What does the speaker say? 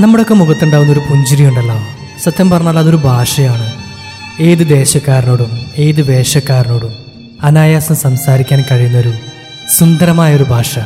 നമ്മുടെയൊക്കെ മുഖത്തുണ്ടാവുന്ന ഒരു പുഞ്ചിരി ഉണ്ടല്ലോ. സത്യം പറഞ്ഞാൽ അതൊരു ഭാഷയാണ്. ഏത് ദേശക്കാരനോടും ഏത് വേഷക്കാരനോടും അനായാസം സംസാരിക്കാൻ കഴിയുന്നൊരു സുന്ദരമായൊരു ഭാഷ.